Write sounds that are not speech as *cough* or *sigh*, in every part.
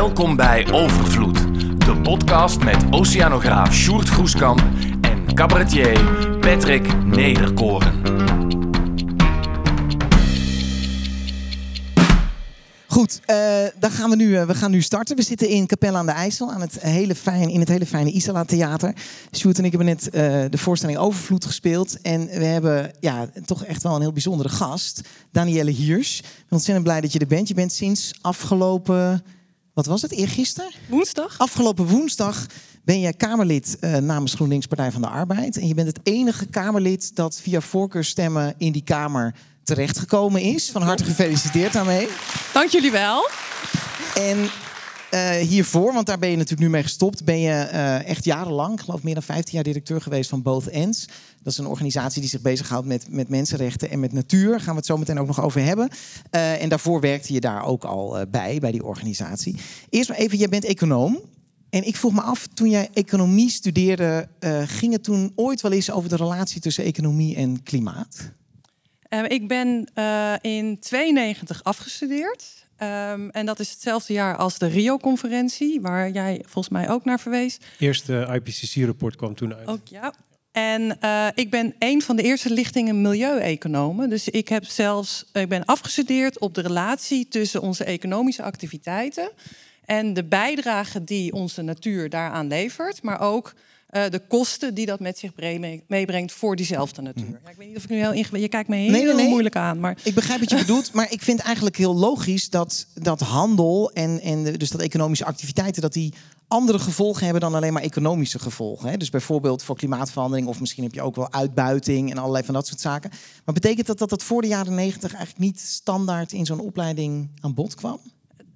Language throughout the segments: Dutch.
Welkom bij Overvloed, de podcast met oceanograaf Sjoerd Groeskamp en cabaretier Patrick Nederkoren. Goed, uh, dan gaan we, nu, uh, we gaan nu starten. We zitten in Capelle aan de IJssel aan het hele fijn, in het hele fijne Isala Theater. Sjoerd en ik hebben net uh, de voorstelling Overvloed gespeeld. En we hebben ja, toch echt wel een heel bijzondere gast. Danielle Hiers. Ik ontzettend blij dat je er bent. Je bent sinds afgelopen, wat was het, eergisteren? Woensdag. Afgelopen woensdag ben je Kamerlid namens GroenLinks Partij van de Arbeid. En je bent het enige Kamerlid dat via voorkeurstemmen in die Kamer terechtgekomen is. Van harte gefeliciteerd daarmee. Dank jullie wel. En uh, hiervoor, want daar ben je natuurlijk nu mee gestopt, ben je uh, echt jarenlang, geloof meer dan 15 jaar directeur geweest van Both Ends. Dat is een organisatie die zich bezighoudt met, met mensenrechten en met natuur. Daar gaan we het zo meteen ook nog over hebben. Uh, en daarvoor werkte je daar ook al bij, bij die organisatie. Eerst maar even, jij bent econoom. En ik vroeg me af, toen jij economie studeerde, ging het toen ooit wel eens over de relatie tussen economie en klimaat? Ik ben in 92 afgestudeerd. Um, en dat is hetzelfde jaar als de Rio-conferentie, waar jij volgens mij ook naar verwees. Eerste IPCC-rapport kwam toen uit. Ook ja. En uh, ik ben een van de eerste lichtingen milieueconomen. Dus ik heb zelfs, ik ben afgestudeerd op de relatie tussen onze economische activiteiten en de bijdrage die onze natuur daaraan levert, maar ook uh, de kosten die dat met zich meebrengt voor diezelfde natuur. Mhm. Ja, ik weet niet of ik nu heel ingewikkeld... Je kijkt me heel, nee, nee, nee. moeilijk aan. Maar... Ik begrijp wat je bedoelt, maar ik vind eigenlijk heel logisch... dat, dat handel en, en dus dat economische activiteiten... dat die andere gevolgen hebben dan alleen maar economische gevolgen. Hè? Dus bijvoorbeeld voor klimaatverandering... of misschien heb je ook wel uitbuiting en allerlei van dat soort zaken. Maar betekent dat dat dat voor de jaren negentig... eigenlijk niet standaard in zo'n opleiding aan bod kwam?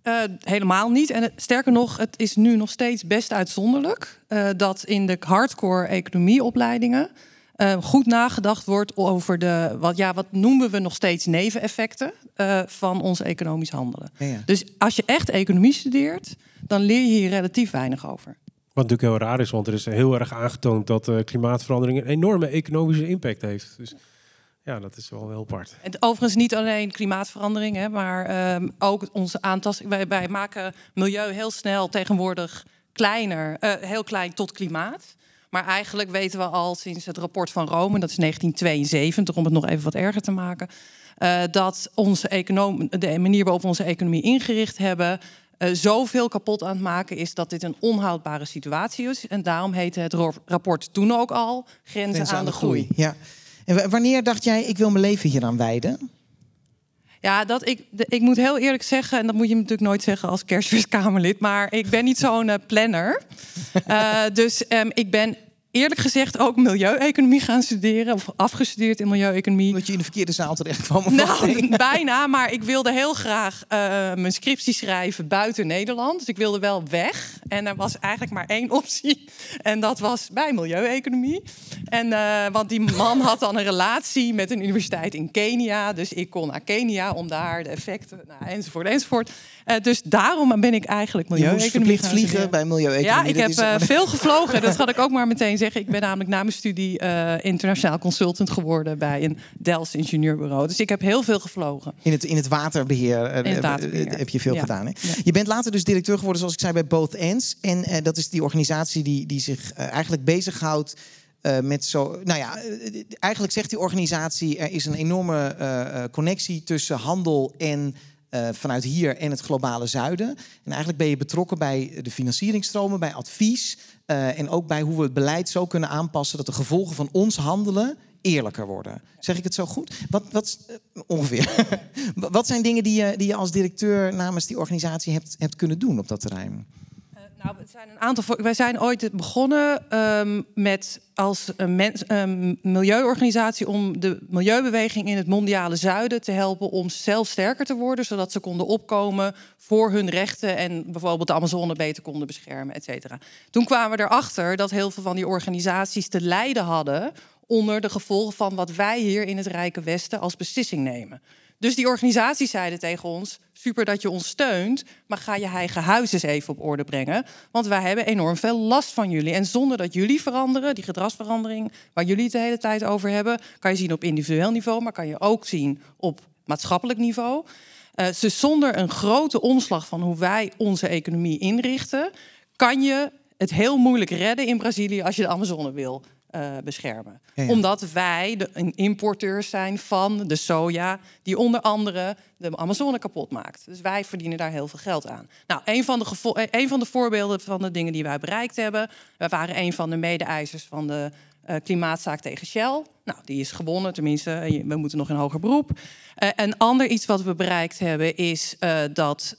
Uh, helemaal niet. En sterker nog, het is nu nog steeds best uitzonderlijk uh, dat in de hardcore economieopleidingen uh, goed nagedacht wordt over de, wat, ja, wat noemen we nog steeds neveneffecten van ons economisch handelen. Ja, ja. Dus als je echt economie studeert, dan leer je hier relatief weinig over. Wat natuurlijk heel raar is, want er is heel erg aangetoond dat klimaatverandering een enorme economische impact heeft. Dus ja, dat is wel heel apart. En overigens niet alleen klimaatverandering, hè, maar um, ook onze aantasting. Wij, wij, maken milieu heel snel tegenwoordig kleiner, uh, heel klein tot klimaat. Maar eigenlijk weten we al sinds het rapport van Rome, dat is 1972, om het nog even wat erger te maken, uh, dat onze econom, de manier waarop we onze economie ingericht hebben, uh, zoveel kapot aan het maken is dat dit een onhoudbare situatie is. En daarom heette het rapport toen ook al Grenzen, Grenzen aan, de groei. groei. Ja. En wanneer dacht jij, ik wil mijn leven hier aan wijden? Ja, dat ik, ik moet heel eerlijk zeggen, en dat moet je natuurlijk nooit zeggen als kerstfeestkamerlid, maar ik ben niet zo'n uh, planner. Uh, *laughs* dus um, ik ben eerlijk gezegd ook milieueconomie gaan studeren. Of afgestudeerd in milieueconomie. Dat je in de verkeerde zaal terecht kwam? Nou, bijna. Maar ik wilde heel graag uh, mijn scriptie schrijven buiten Nederland. Dus ik wilde wel weg. En er was eigenlijk maar één optie. En dat was bij milieueconomie. En, uh, want die man had dan een relatie met een universiteit in Kenia. Dus ik kon naar Kenia om daar de effecten, nou, enzovoort, enzovoort. Uh, dus daarom ben ik eigenlijk milieueconomie. Verplicht vliegen bij milieueconomie. Ja, ik heb veel gevlogen. Dat had ik ook *laughs* maar meteen zeggen. Ik ben namelijk na mijn studie uh, internationaal consultant geworden bij een Delft ingenieurbureau. Dus ik heb heel veel gevlogen. In het, in het waterbeheer, in het waterbeheer. heb je veel ja. gedaan. Hè? Ja. Je bent later dus directeur geworden, zoals ik zei, bij Both Ends. En dat is die organisatie die, die zich eigenlijk bezighoudt. Uh, met zo, nou ja, eigenlijk zegt die organisatie: er is een enorme uh, connectie tussen handel en uh, vanuit hier en het globale zuiden. En eigenlijk ben je betrokken bij de financieringstromen, bij advies uh, en ook bij hoe we het beleid zo kunnen aanpassen dat de gevolgen van ons handelen eerlijker worden. Zeg ik het zo goed? Wat, wat uh, ongeveer. *laughs* wat zijn dingen die je, die je als directeur namens die organisatie hebt, hebt kunnen doen op dat terrein? Nou, het zijn een aantal. Wij zijn ooit begonnen um, met als een, mens, milieuorganisatie om de milieubeweging in het mondiale zuiden te helpen om zelf sterker te worden, zodat ze konden opkomen voor hun rechten en bijvoorbeeld de Amazone beter konden beschermen, et cetera. Toen kwamen we erachter dat heel veel van die organisaties te lijden hadden onder de gevolgen van wat wij hier in het Rijke Westen als beslissing nemen. Dus die organisaties zeiden tegen ons: super dat je ons steunt, maar ga je eigen huis eens even op orde brengen. Want wij hebben enorm veel last van jullie. En zonder dat jullie veranderen, die gedragsverandering waar jullie het de hele tijd over hebben, kan je zien op individueel niveau, maar kan je ook zien op maatschappelijk niveau. dus zonder een grote omslag van hoe wij onze economie inrichten, kan je het heel moeilijk redden in Brazilië als je de Amazone wil uh, beschermen. Omdat wij de importeurs zijn van de soja, die onder andere de Amazone kapot maakt. Dus wij verdienen daar heel veel geld aan. Nou, een van de, eh, een van de voorbeelden van de dingen die wij bereikt hebben, we waren een van de mede-eisers van de uh, klimaatzaak tegen Shell. Nou, die is gewonnen, tenminste, we moeten nog in hoger beroep. Uh, een ander iets wat we bereikt hebben is dat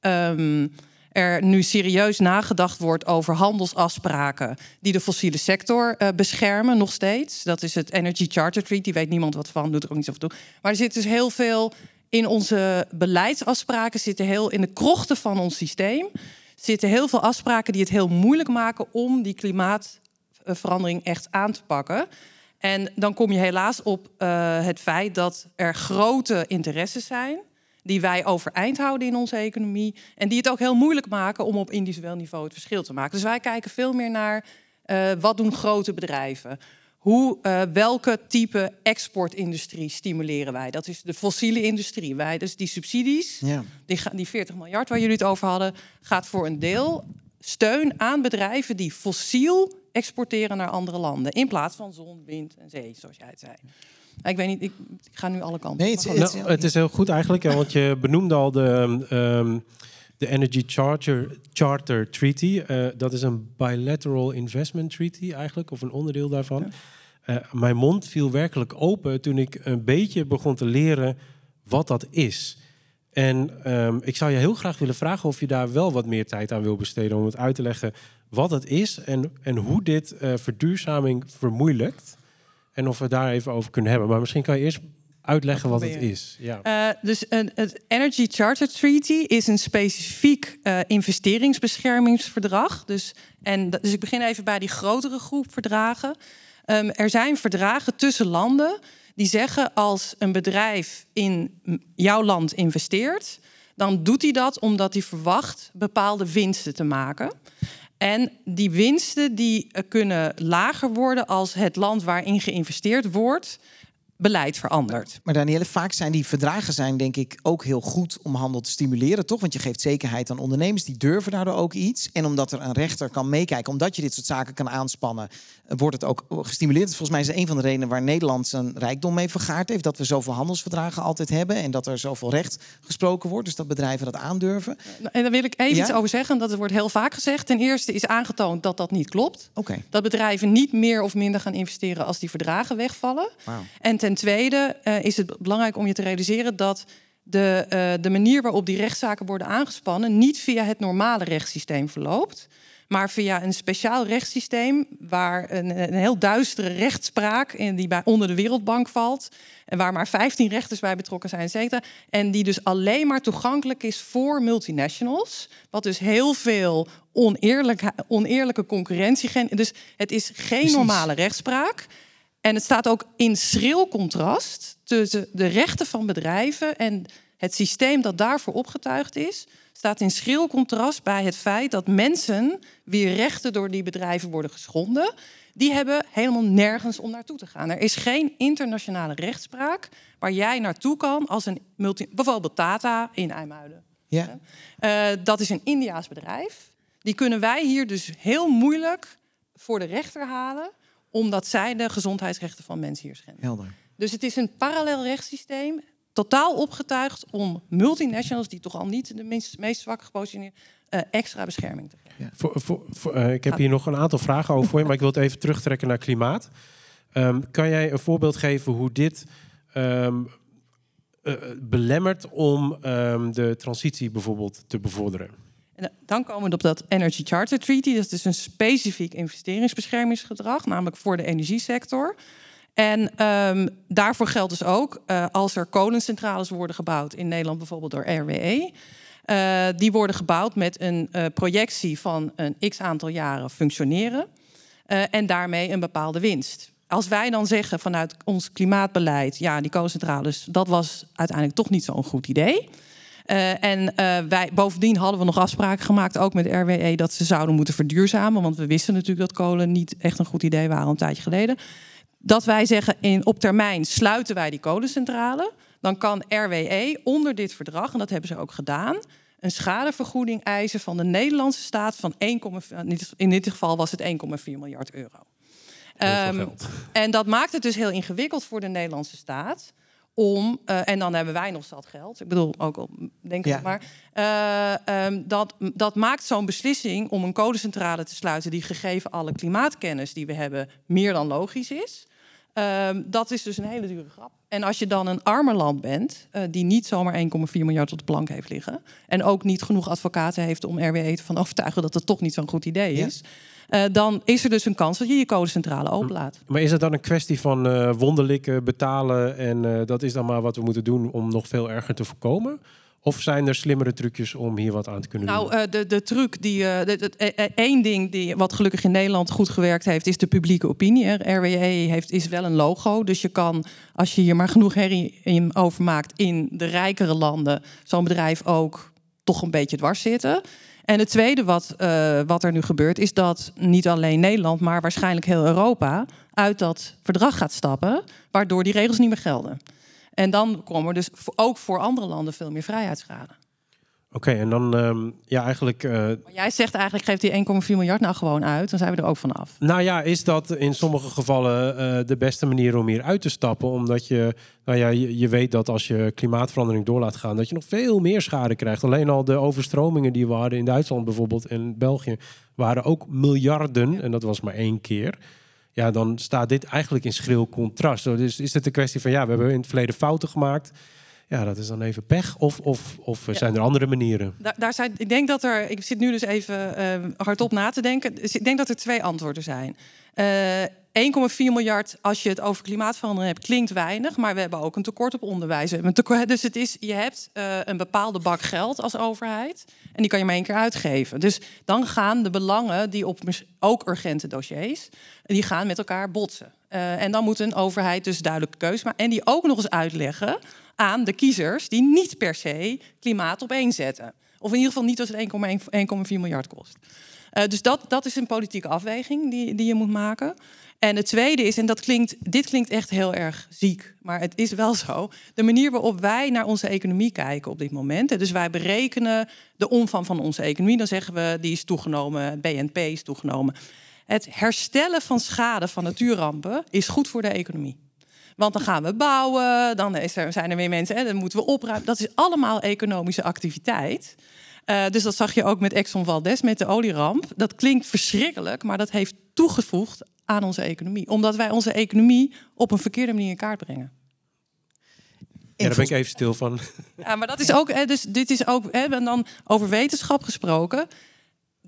um, er nu serieus nagedacht wordt over handelsafspraken die de fossiele sector uh, beschermen, nog steeds. Dat is het Energy Charter Treaty, die weet niemand wat van, doet er ook niet zoveel toe. Maar er zit dus heel veel in onze beleidsafspraken, zitten heel in de krochten van ons systeem, zitten heel veel afspraken die het heel moeilijk maken om die klimaatverandering echt aan te pakken. En dan kom je helaas op uh, het feit dat er grote interesses zijn die wij overeind houden in onze economie. En die het ook heel moeilijk maken om op individueel niveau het verschil te maken. Dus wij kijken veel meer naar uh, wat doen grote bedrijven. Hoe, uh, welke type exportindustrie stimuleren wij? Dat is de fossiele industrie. Wij, dus die subsidies, ja. die, die 40 miljard waar jullie het over hadden, gaat voor een deel steun aan bedrijven die fossiel exporteren naar andere landen. In plaats van zon, wind en zee, zoals jij het zei. Ik weet niet, ik, ik ga nu alle kanten. Nee, het, het, nou, het, is heel goed eigenlijk, want je *laughs* benoemde al de, um, de Energy Charter, Charter Treaty. Uh, dat is een bilateral investment treaty eigenlijk, of een onderdeel daarvan. Uh, mijn mond viel werkelijk open toen ik een beetje begon te leren wat dat is. En um, ik zou je heel graag willen vragen of je daar wel wat meer tijd aan wil besteden om het uit te leggen wat het is en, en hoe dit uh, verduurzaming vermoeilijkt. En of we daar even over kunnen hebben. Maar misschien kan je eerst uitleggen wat het is. Ja. Uh, dus een, het Energy Charter Treaty is een specifiek uh, investeringsbeschermingsverdrag. Dus, en, dus ik begin even bij die grotere groep verdragen. Um, er zijn verdragen tussen landen die zeggen als een bedrijf in jouw land investeert, dan doet hij dat omdat hij verwacht bepaalde winsten te maken. En die winsten die eh, kunnen lager worden als het land waarin geïnvesteerd wordt beleid verandert. Maar Danielle, vaak zijn die verdragen zijn denk ik ook heel goed om handel te stimuleren, toch? Want je geeft zekerheid aan ondernemers, die durven daardoor ook iets. En omdat er een rechter kan meekijken, omdat je dit soort zaken kan aanspannen, wordt het ook gestimuleerd. Volgens mij is het een van de redenen waar Nederland zijn rijkdom mee vergaard heeft. Dat we zoveel handelsverdragen altijd hebben en dat er zoveel recht gesproken wordt. Dus dat bedrijven dat aandurven. En daar wil ik even iets over zeggen. Dat wordt heel vaak gezegd. Ten eerste is aangetoond dat dat niet klopt. Okay. Dat bedrijven niet meer of minder gaan investeren als die verdragen wegvallen. Wow. En ten tweede uh, is het belangrijk om je te realiseren dat de, uh, de manier waarop die rechtszaken worden aangespannen niet via het normale rechtssysteem verloopt maar via een speciaal rechtssysteem waar een, een heel duistere rechtspraak in die bij onder de Wereldbank valt en waar maar 15 rechters bij betrokken zijn, zeker. En die dus alleen maar toegankelijk is voor multinationals, wat dus heel veel oneerlijke, oneerlijke concurrentie. Dus het is geen normale rechtspraak. En het staat ook in schril contrast tussen de rechten van bedrijven en het systeem dat daarvoor opgetuigd is staat in schril contrast bij het feit dat mensen wie rechten door die bedrijven worden geschonden, die hebben helemaal nergens om naartoe te gaan. Er is geen internationale rechtspraak waar jij naartoe kan als een multi, bijvoorbeeld Tata in IJmuiden. Ja. Uh, dat is een Indiaas bedrijf. Die kunnen wij hier dus heel moeilijk voor de rechter halen, omdat zij de gezondheidsrechten van mensen hier schenden. Helder. Dus het is een parallel rechtssysteem totaal opgetuigd om multinationals, die toch al niet de meest, meest zwak gepositioneerd, uh, extra bescherming te geven. Ja. Voor, voor, voor, uh, ik heb hier nog een aantal vragen over voor je, maar ik wil het even terugtrekken naar klimaat. Um, kan jij een voorbeeld geven hoe dit um, uh, belemmert om um, de transitie bijvoorbeeld te bevorderen? En dan komen we op dat Energy Charter Treaty. Dat is dus een specifiek investeringsbeschermingsgedrag, namelijk voor de energiesector. En um, daarvoor geldt dus ook, uh, als er kolencentrales worden gebouwd in Nederland, bijvoorbeeld door RWE, uh, die worden gebouwd met een uh, projectie van een x aantal jaren functioneren en daarmee een bepaalde winst. Als wij dan zeggen vanuit ons klimaatbeleid, ja, die kolencentrales, dat was uiteindelijk toch niet zo'n goed idee. Uh, en uh, wij, bovendien hadden we nog afspraken gemaakt, ook met RWE, dat ze zouden moeten verduurzamen. Want we wisten natuurlijk dat kolen niet echt een goed idee waren een tijdje geleden dat wij zeggen in, op termijn sluiten wij die kolencentrale. dan kan RWE onder dit verdrag, en dat hebben ze ook gedaan, een schadevergoeding eisen van de Nederlandse staat van 1, in dit geval was het 1,4 miljard euro. Um, en dat maakt het dus heel ingewikkeld voor de Nederlandse staat om, uh, en dan hebben wij nog zat geld. Ik bedoel, ook al denk ik maar. Uh, um, dat, dat maakt zo'n beslissing om een codecentrale te sluiten, die gegeven alle klimaatkennis die we hebben, meer dan logisch is. Um, dat is dus een hele dure grap. En als je dan een armer land bent, uh, die niet zomaar 1,4 miljard op de plank heeft liggen, en ook niet genoeg advocaten heeft om RWE van overtuigen dat het toch niet zo'n goed idee is. Ja uh, dan is er dus een kans dat je je codecentrale openlaat. Maar is het dan een kwestie van uh, wonderlijke betalen en uh, dat is dan maar wat we moeten doen om nog veel erger te voorkomen? Of zijn er slimmere trucjes om hier wat aan te kunnen nou, doen? Nou, de, de truc die. één ding die, wat gelukkig in Nederland goed gewerkt heeft, is de publieke opinie. RWE heeft, is wel een logo. Dus je kan, als je hier maar genoeg herrie in overmaakt in de rijkere landen, zo'n bedrijf ook toch een beetje dwars zitten. En het tweede wat, uh, wat er nu gebeurt, is dat niet alleen Nederland, maar waarschijnlijk heel Europa uit dat verdrag gaat stappen, waardoor die regels niet meer gelden. En dan komen er dus ook voor andere landen veel meer vrijheidsschade. Oké, en dan um, ja, eigenlijk. Uh... jij zegt eigenlijk: geeft die 1,4 miljard nou gewoon uit, dan zijn we er ook vanaf. Nou ja, is dat in sommige gevallen uh, de beste manier om hier uit te stappen? Omdat je, nou ja, je, je, weet dat als je klimaatverandering door laat gaan, dat je nog veel meer schade krijgt. Alleen al de overstromingen die we hadden in Duitsland bijvoorbeeld en België waren ook miljarden, en dat was maar één keer. Ja, dan staat dit eigenlijk in schril contrast. Dus is het een kwestie van ja, we hebben in het verleden fouten gemaakt ja, dat is dan even pech. Of, of, of zijn er andere manieren? Daar, daar, zijn, ik denk dat er, ik zit nu dus even uh, hardop na te denken. Dus ik denk dat er twee antwoorden zijn. Uh, eh, 1,4 miljard als je het over klimaatverandering hebt, klinkt weinig, maar we hebben ook een tekort op onderwijs. Tekort, dus het is, je hebt uh, een bepaalde bak geld als overheid en die kan je maar één keer uitgeven. Dus dan gaan de belangen die op ook urgente dossiers, die gaan met elkaar botsen. Uh, en dan moet een overheid dus duidelijke keuze maken en die ook nog eens uitleggen aan de kiezers die niet per se klimaat op één zetten. Of in ieder geval niet als het 1,4 miljard kost. Uh, dus dat, dat is een politieke afweging die, die je moet maken. En het tweede is, en dat klinkt, dit klinkt echt heel erg ziek, maar het is wel zo. De manier waarop wij naar onze economie kijken op dit moment. Dus wij berekenen de omvang van onze economie. Dan zeggen we, die is toegenomen, BNP is toegenomen. Het herstellen van schade van natuurrampen is goed voor de economie. Want dan gaan we bouwen, dan is er, zijn er weer mensen, en dan moeten we opruimen. Dat is allemaal economische activiteit. Uh, dus dat zag je ook met Exxon Valdez, met de olieramp. Dat klinkt verschrikkelijk, maar dat heeft toegevoegd aan onze economie. Omdat wij onze economie op een verkeerde manier in kaart brengen. Ja, daar ben ik even stil van. Ja, maar dat is ook, dus dit is ook, hè, en dan over wetenschap gesproken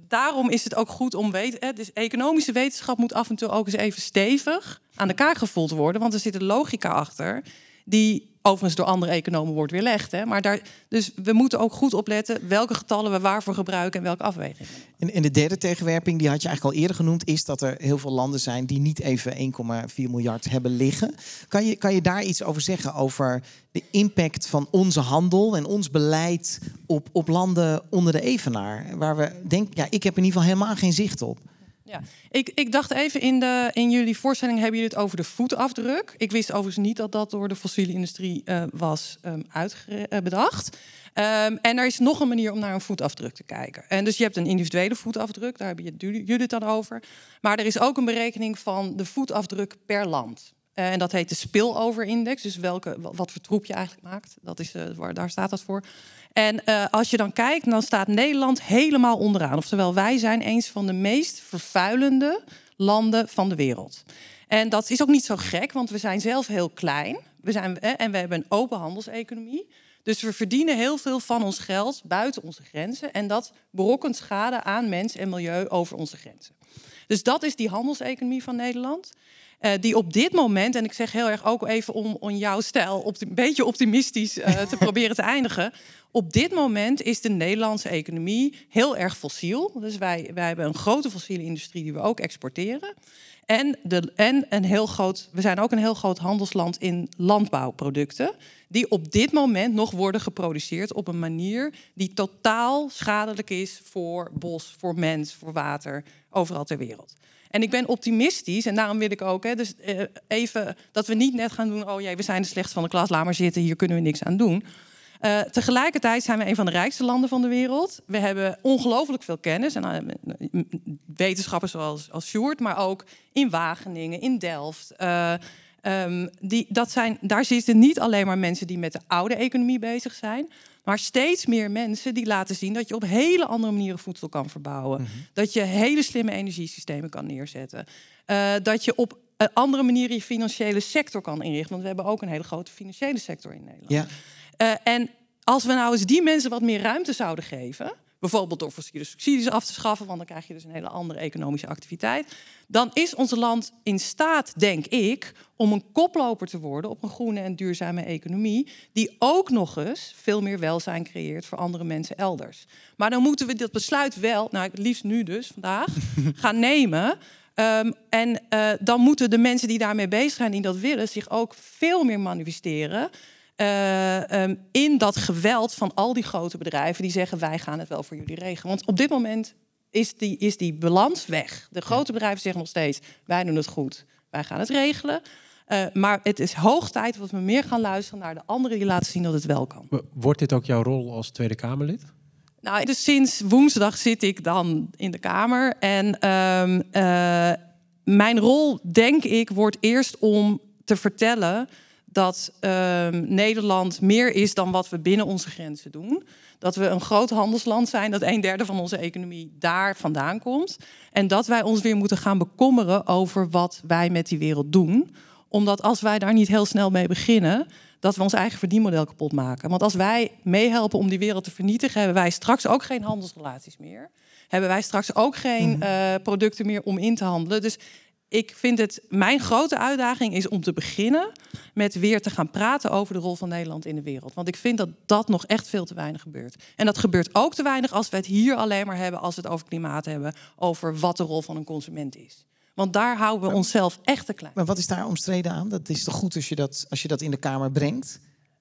daarom is het ook goed om weten. Dus economische wetenschap moet af en toe ook eens even stevig aan de kaak gevoeld worden. Want er zit een logica achter. Die overigens door andere economen wordt weerlegd. Hè? Maar daar, dus we moeten ook goed opletten welke getallen we waarvoor gebruiken en welke afwegingen. En, en de derde tegenwerping, die had je eigenlijk al eerder genoemd, is dat er heel veel landen zijn die niet even 1,4 miljard hebben liggen. Kan je, kan je daar iets over zeggen over de impact van onze handel en ons beleid op, op landen onder de evenaar? Waar we denken, ja, ik heb in ieder geval helemaal geen zicht op. Ja, ik, ik dacht even in, de, in jullie voorstelling hebben jullie het over de voetafdruk. Ik wist overigens niet dat dat door de fossiele industrie uh, was um, en er is nog een manier om naar een voetafdruk te kijken. En dus je hebt een individuele voetafdruk, daar hebben jullie het dan over. Maar er is ook een berekening van de voetafdruk per land. Uh, en dat heet de spillover index. Dus welke, wat voor troep je eigenlijk maakt. Dat is, waar, daar staat dat voor. En uh, als je dan kijkt, dan staat Nederland helemaal onderaan. Oftewel, wij zijn een van de meest vervuilende landen van de wereld. En dat is ook niet zo gek, want we zijn zelf heel klein. We zijn, en we hebben een open handelseconomie. Dus we verdienen heel veel van ons geld buiten onze grenzen. En dat berokkent schade aan mens en milieu over onze grenzen. Dus dat is die handelseconomie van Nederland. Uh, die op dit moment, en ik zeg heel erg ook even om, om jouw stijl een beetje optimistisch uh, te *laughs* proberen te eindigen. Op dit moment is de Nederlandse economie heel erg fossiel. Dus wij, wij hebben een grote fossiele industrie die we ook exporteren. En, de, en een heel groot, we zijn ook een heel groot handelsland in landbouwproducten. Die op dit moment nog worden geproduceerd op een manier die totaal schadelijk is voor bos, voor mens, voor water, overal ter wereld. En ik ben optimistisch en daarom wil ik ook, hè, dus uh, even dat we niet net gaan doen, oh jee, we zijn de slechtste van de klas, laat maar zitten, hier kunnen we niks aan doen. Uh, tegelijkertijd zijn we een van de rijkste landen van de wereld. We hebben ongelooflijk veel kennis. En, uh, wetenschappers zoals als Sjoerd, maar ook in Wageningen, in Delft. Um, die, dat zijn, daar zitten niet alleen maar mensen die met de oude economie bezig zijn. Maar steeds meer mensen die laten zien dat je op hele andere manieren voedsel kan verbouwen. Mhm. Dat je hele slimme energiesystemen kan neerzetten. dat je op andere manieren je financiële sector kan inrichten. Want we hebben ook een hele grote financiële sector in Nederland. Ja. Uh, en als we nou eens die mensen wat meer ruimte zouden geven, bijvoorbeeld door fossiele subsidies af te schaffen, want dan krijg je dus een hele andere economische activiteit, dan is ons land in staat, denk ik, om een koploper te worden op een groene en duurzame economie, die ook nog eens veel meer welzijn creëert voor andere mensen elders. Maar dan moeten we dat besluit wel, nou liefst nu dus vandaag, *laughs* gaan nemen. Um, en uh, dan moeten de mensen die daarmee bezig zijn, die dat willen, zich ook veel meer manifesteren. Uh, um, in dat geweld van al die grote bedrijven die zeggen wij gaan het wel voor jullie regelen. Want op dit moment is die, is die balans weg. De grote bedrijven zeggen nog steeds wij doen het goed, wij gaan het regelen. Uh, maar het is hoog tijd dat we meer gaan luisteren naar de anderen die laten zien dat het wel kan. Wordt dit ook jouw rol als Tweede Kamerlid? Nou, dus sinds woensdag zit ik dan in de Kamer. En um, uh, mijn rol, denk ik, wordt eerst om te vertellen dat um, Nederland meer is dan wat we binnen onze grenzen doen. Dat we een groot handelsland zijn, dat een derde van onze economie daar vandaan komt. En dat wij ons weer moeten gaan bekommeren over wat wij met die wereld doen. Omdat als wij daar niet heel snel mee beginnen, dat we ons eigen verdienmodel kapot maken. Want als wij meehelpen om die wereld te vernietigen, hebben wij straks ook geen handelsrelaties meer. Hebben wij straks ook geen uh, producten meer om in te handelen. Dus ik vind het, mijn grote uitdaging is om te beginnen met weer te gaan praten over de rol van Nederland in de wereld. Want ik vind dat dat nog echt veel te weinig gebeurt. En dat gebeurt ook te weinig als we het hier alleen maar hebben, als we het over klimaat hebben, over wat de rol van een consument is. Want daar houden we onszelf echt te klein. Maar wat is daar omstreden aan? Dat is toch goed als je dat, als je dat in de Kamer brengt?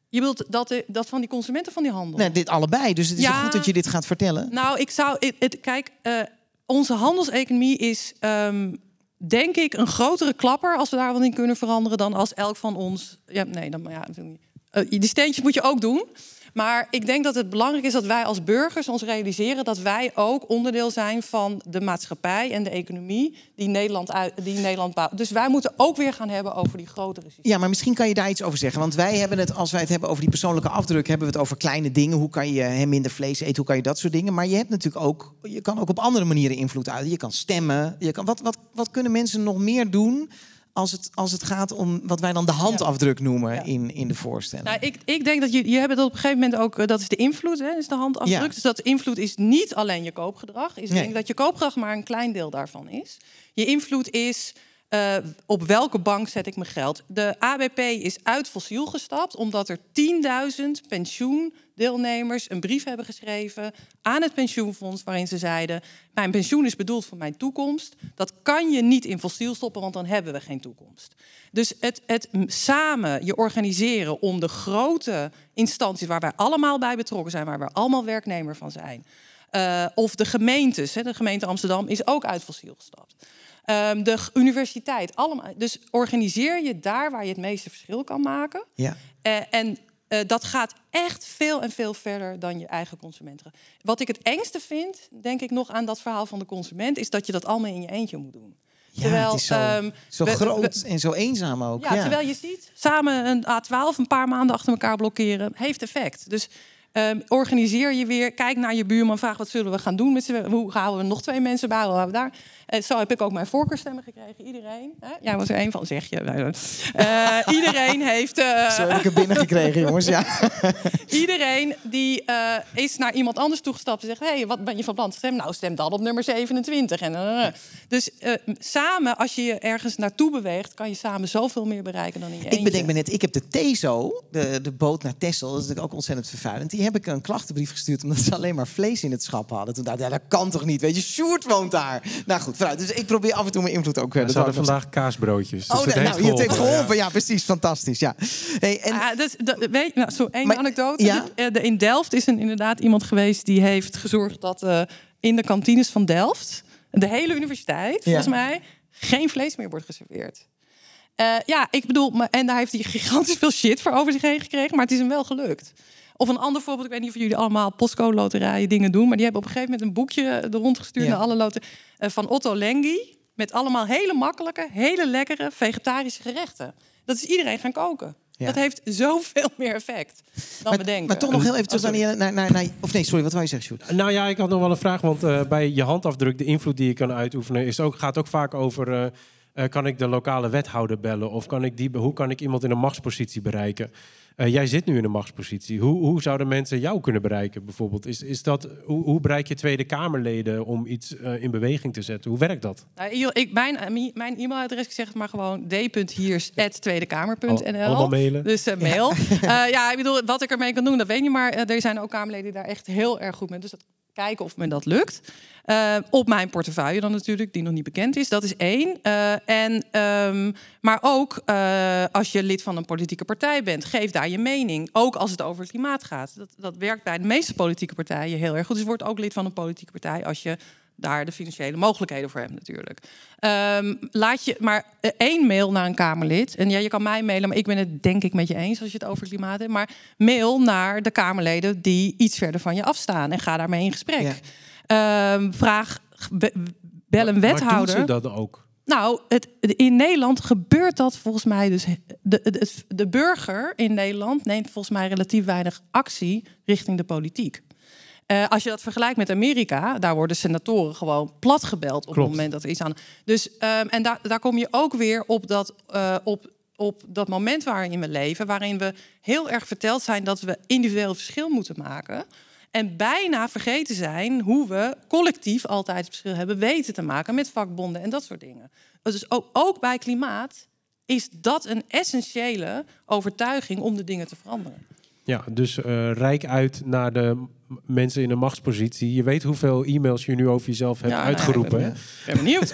Je wilt dat, dat van die consumenten van die handel? Nee, dit allebei. Dus het is ja, goed dat je dit gaat vertellen. Nou, ik zou. Het, kijk, uh, onze handelseconomie is um, denk ik, een grotere klapper als we daar wat in kunnen veranderen dan als elk van ons. Ja, nee, dan ja, die steentjes moet je ook doen. Maar ik denk dat het belangrijk is dat wij als burgers ons realiseren dat wij ook onderdeel zijn van de maatschappij en de economie die Nederland, die Nederland bouwt. Dus wij moeten ook weer gaan hebben over die grotere systemen. Ja, maar misschien kan je daar iets over zeggen. Want wij hebben het, als wij het hebben over die persoonlijke afdruk, hebben we het over kleine dingen. Hoe kan je minder vlees eten? Hoe kan je dat soort dingen? Maar je hebt natuurlijk ook, je kan ook op andere manieren invloed uiten. Je kan stemmen. Je kan, wat, wat, wat kunnen mensen nog meer doen? Als het, als het gaat om wat wij dan de handafdruk noemen in, in de voorstelling. Nou, ik, ik denk dat je, je hebt het op een gegeven moment ook, eh, dat is de invloed, hè, is de handafdruk. Dus dat invloed is niet alleen je koopgedrag. Is denk dat je koopgedrag maar een klein deel daarvan is. Je invloed is uh, op welke bank zet ik mijn geld? De ABP is uit fossiel gestapt omdat er 10.000 pensioendeelnemers een brief hebben geschreven aan het pensioenfonds waarin ze zeiden: Mijn pensioen is bedoeld voor mijn toekomst. Dat kan je niet in fossiel stoppen, want dan hebben we geen toekomst. Dus het, het samen je organiseren om de grote instanties waar wij allemaal bij betrokken zijn, waar we allemaal werknemer van zijn. Uh, of de gemeentes, hè, de gemeente Amsterdam is ook uit fossiel gestapt. Um, de universiteit, allemaal. Dus organiseer je daar waar je het meeste verschil kan maken. Ja. Uh, en uh, dat gaat echt veel en veel verder dan je eigen consumenten. Wat ik het engste vind, denk ik nog aan dat verhaal van de consument, is dat je dat allemaal in je eentje moet doen. Ja, terwijl, het is zo, um, zo we, groot we, en zo eenzaam ook. Ja, ja, terwijl je ziet, samen een A12 een paar maanden achter elkaar blokkeren, heeft effect. Dus Um, organiseer je weer, kijk naar je buurman, vraag wat zullen we gaan doen met ze. Hoe houden we nog twee mensen bij? Hoe we daar? Uh, zo heb ik ook mijn voorkeurstemmen gekregen. Iedereen, hè? jij was er een van, zeg je. Uh, *laughs* iedereen heeft. Uh, zo heb ik er binnen gekregen, *laughs* jongens. Ja. iedereen die is naar iemand anders toegestapt en zegt: Hé, hey, wat ben je van plan te stemmen? Nou, stem dan op nummer 27. En, dus samen, als je je ergens naartoe beweegt, kan je samen zoveel meer bereiken dan in je Ik eentje. bedenk me net, ik heb de TESO, de, de boot naar Texel, dat is natuurlijk ook ontzettend vervuilend. Die heb ik een klachtenbrief gestuurd omdat ze alleen maar vlees in het schap hadden. Toen dacht ik, ja, dat kan toch niet? Weet je, Sjoerd woont daar. Nou goed, vooruit. Dus ik probeer af en toe mijn invloed ook... Uh, ze hadden vandaag kaasbroodjes. Dus oh, nou, het heeft geholpen. Ja. precies. Fantastisch, ja. Hey, en... Ah, dus, dat, weet, nou, zo één anekdote. Ja? Eh, in Delft is een, inderdaad iemand geweest die heeft gezorgd dat uh, in de kantines van Delft... de hele universiteit, volgens mij geen vlees meer wordt geserveerd. Uh, ja, ik bedoel, en daar heeft hij gigantisch veel shit voor over zich heen gekregen, maar het is hem wel gelukt. Of een ander voorbeeld, ik weet niet of jullie allemaal postcode loterijen dingen doen, maar die hebben op een gegeven moment een boekje er rondgestuurd ja. naar alle loterijen uh, van Otto Lengi. Met allemaal hele makkelijke, hele lekkere vegetarische gerechten. Dat is iedereen gaan koken. Dat heeft *laughs* zoveel meer effect dan maar, we denken. Maar toch nog heel even terug oh, naar, naar, naar, Of nee, sorry, wat wou je zeggen, Sjoerd? Nou ja, ik had nog wel een vraag. Want uh, bij je handafdruk, de invloed die je kan uitoefenen... Is ook, gaat ook vaak over... Uh, kan ik de lokale wethouder bellen? Of kan ik die, hoe kan ik iemand in een machtspositie bereiken? Uh, jij zit nu in een machtspositie. Hoe, hoe zouden mensen jou kunnen bereiken, bijvoorbeeld? Is, is dat, hoe, hoe bereik je Tweede Kamerleden om iets uh, in beweging te zetten? Hoe werkt dat? Nou, ik, mijn, mijn e-mailadres, ik zeg het maar gewoon d.hiers.tweedekamer.nl. Allemaal mailen. Dus uh, mail. Ja. ja, ik bedoel, wat ik ermee kan doen, dat weet je maar. er zijn ook Kamerleden die daar echt heel erg goed mee. Dus dat kijken of me dat lukt. Uh, op mijn portefeuille dan natuurlijk, die nog niet bekend is. Dat is één. Uh, en, um, maar ook uh, als je lid van een politieke partij bent, geef daar je mening. Ook als het over het klimaat gaat. Dat, dat werkt bij de meeste politieke partijen heel erg goed. Dus word ook lid van een politieke partij als je daar de financiële mogelijkheden voor hebt natuurlijk. Um, laat je maar één mail naar een Kamerlid. En ja, je kan mij mailen, maar ik ben het denk ik met je eens als je het over klimaat hebt. Maar mail naar de Kamerleden die iets verder van je afstaan en ga daarmee in gesprek. Ja. Um, vraag, bel een wethouder. Maar doen ze dat ook? Nou, het, in Nederland gebeurt dat volgens mij dus. De, de, de burger in Nederland neemt volgens mij relatief weinig actie richting de politiek. Uh, als je dat vergelijkt met Amerika, daar worden senatoren gewoon platgebeld op het moment dat er iets aan. Dus um, en daar, daar kom je ook weer op dat, uh, op, op dat moment waarin we leven, waarin we heel erg verteld zijn dat we individueel verschil moeten maken. En bijna vergeten zijn hoe we collectief altijd het verschil hebben weten te maken met vakbonden en dat soort dingen. Dus ook, ook bij klimaat is dat een essentiële overtuiging om de dingen te veranderen. Ja, dus uh, rijk uit naar de mensen in een machtspositie. Je weet hoeveel e-mails je nu over jezelf hebt uitgeroepen. ik ben, benieuwd.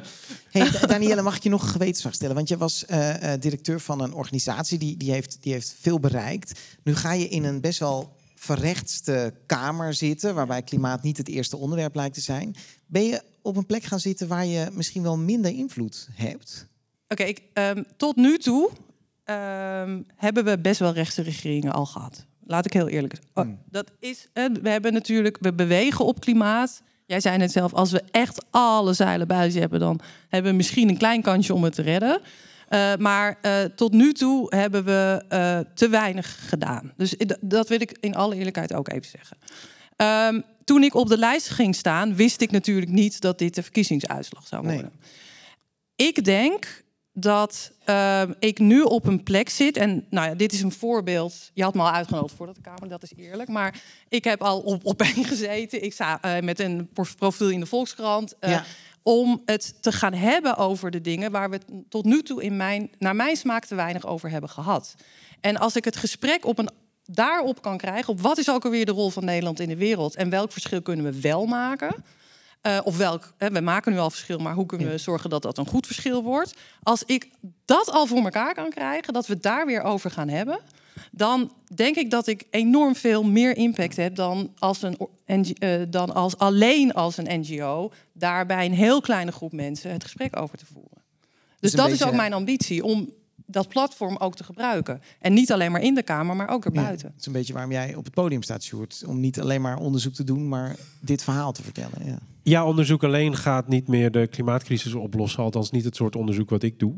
*laughs* hey, Danielle, mag ik je nog een gewetensvraag stellen? Want je was uh, directeur van een organisatie die, die, heeft, die heeft veel bereikt. Nu ga je in een best wel verrechtste kamer zitten, waarbij klimaat niet het eerste onderwerp lijkt te zijn. Ben je op een plek gaan zitten waar je misschien wel minder invloed hebt? Oké, okay, um, tot nu toe um, hebben we best wel rechtse regeringen al gehad. Laat ik heel eerlijk zijn. Oh, hmm. dat is, we hebben natuurlijk, we bewegen op klimaat. Jij zei net zelf, als we echt alle zeilen buiten hebben, dan hebben we misschien een klein kansje om het te redden. Uh, maar uh, tot nu toe hebben we uh, te weinig gedaan. Dus dat wil ik in alle eerlijkheid ook even zeggen. Um, toen ik op de lijst ging staan, wist ik natuurlijk niet dat dit de verkiezingsuitslag zou worden. Nee. Ik denk dat uh, ik nu op een plek zit. En nou ja, dit is een voorbeeld. Je had me al uitgenodigd voor de Kamer, dat is eerlijk. Maar ik heb al op, op een *laughs* gezeten. Ik sta uh, met een profiel in de Volkskrant. Uh, ja. Om het te gaan hebben over de dingen waar we tot nu toe in mijn, naar mijn smaak te weinig over hebben gehad. En als ik het gesprek op een, daarop kan krijgen, op wat is ook alweer de rol van Nederland in de wereld en welk verschil kunnen we wel maken uh, of welk, hè, we maken nu al verschil, maar hoe kunnen we zorgen dat dat een goed verschil wordt? Als ik dat al voor elkaar kan krijgen, dat we daar weer over gaan hebben, dan denk ik dat ik enorm veel meer impact heb dan als, een, uh, dan als alleen als een NGO daarbij een heel kleine groep mensen het gesprek over te voeren. Dus, dat is ook mijn ambitie om dat platform ook te gebruiken. En niet alleen maar in de Kamer, maar ook erbuiten. Ja, het is een beetje waarom jij op het podium staat, Sjoerd. Om niet alleen maar onderzoek te doen, maar dit verhaal te vertellen. Ja, ja onderzoek alleen gaat niet meer de klimaatcrisis oplossen. Althans niet het soort onderzoek wat ik doe.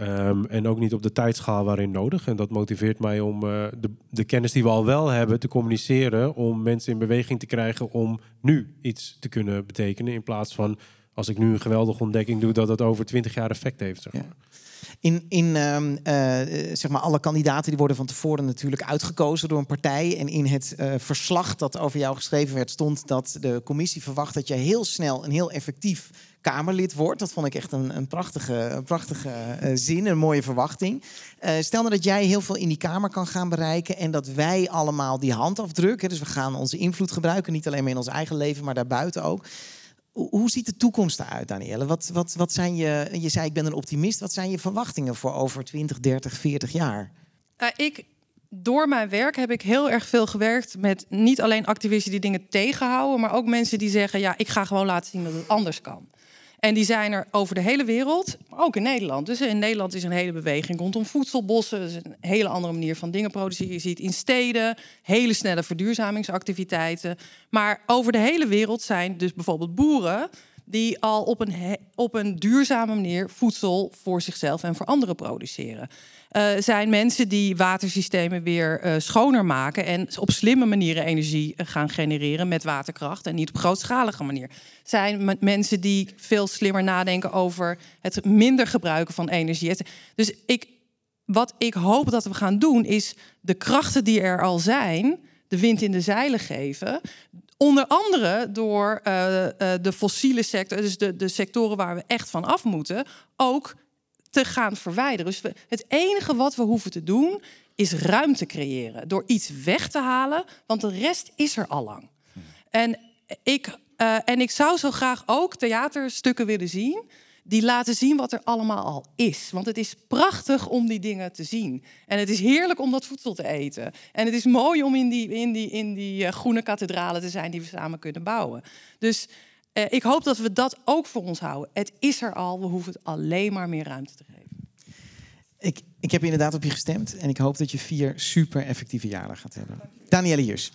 Um, en ook niet op de tijdschaal waarin nodig. En dat motiveert mij om uh, de, de, kennis die we al wel hebben te communiceren. Om mensen in beweging te krijgen om nu iets te kunnen betekenen. In plaats van als ik nu een geweldige ontdekking doe, dat dat over twintig jaar effect heeft. Zeg maar. ja. In, in uh, zeg maar alle kandidaten die worden van tevoren natuurlijk uitgekozen door een partij. En in het uh, verslag dat over jou geschreven werd, stond dat de commissie verwacht dat je heel snel en heel effectief Kamerlid wordt. Dat vond ik echt een, een prachtige, een prachtige uh, zin, een mooie verwachting. stel nou dat jij heel veel in die Kamer kan gaan bereiken en dat wij allemaal die handafdruk, hè, dus we gaan onze invloed gebruiken, niet alleen maar in ons eigen leven, maar daarbuiten ook. Hoe ziet de toekomst eruit, Danielle? Wat, wat, wat zijn je, je zei ik ben een optimist. Wat zijn je verwachtingen voor over 20, 30, 40 jaar? Ik, door mijn werk heb ik heel erg veel gewerkt met niet alleen activisten die dingen tegenhouden, maar ook mensen die zeggen: ja, ik ga gewoon laten zien dat het anders kan. En die zijn er over de hele wereld, ook in Nederland. Dus in Nederland is een hele beweging rondom voedselbossen. Dat is een hele andere manier van dingen produceren. Je ziet in steden hele snelle verduurzamingsactiviteiten. Maar over de hele wereld zijn dus bijvoorbeeld boeren die al op een, op een duurzame manier voedsel voor zichzelf en voor anderen produceren. Uh, zijn mensen die watersystemen weer uh, schoner maken en op slimme manieren energie eh, gaan genereren met waterkracht en niet op grootschalige manier. Zijn mensen die veel slimmer nadenken over het minder gebruiken van energie. Dus ik, wat ik hoop dat we gaan doen is de krachten die er al zijn, de wind in de zeilen geven. Onder andere door uh, uh, de fossiele sector, dus de, de sectoren waar we echt van af moeten, ook te gaan verwijderen. Dus we, het enige wat we hoeven te doen is ruimte creëren. Door iets weg te halen, want de rest is er al lang. En ik, uh, en ik zou zo graag ook theaterstukken willen zien die laten zien wat er allemaal al is. Want het is prachtig om die dingen te zien. En het is heerlijk om dat voedsel te eten. En het is mooi om in die, in die, in die uh, groene kathedralen te zijn die we samen kunnen bouwen. Dus uh, ik hoop dat we dat ook voor ons houden. Het is er al, we hoeven het alleen maar meer ruimte te geven. Ik, ik heb inderdaad op je gestemd en ik hoop dat je vier super effectieve jaren gaat hebben. Danielle Hiers.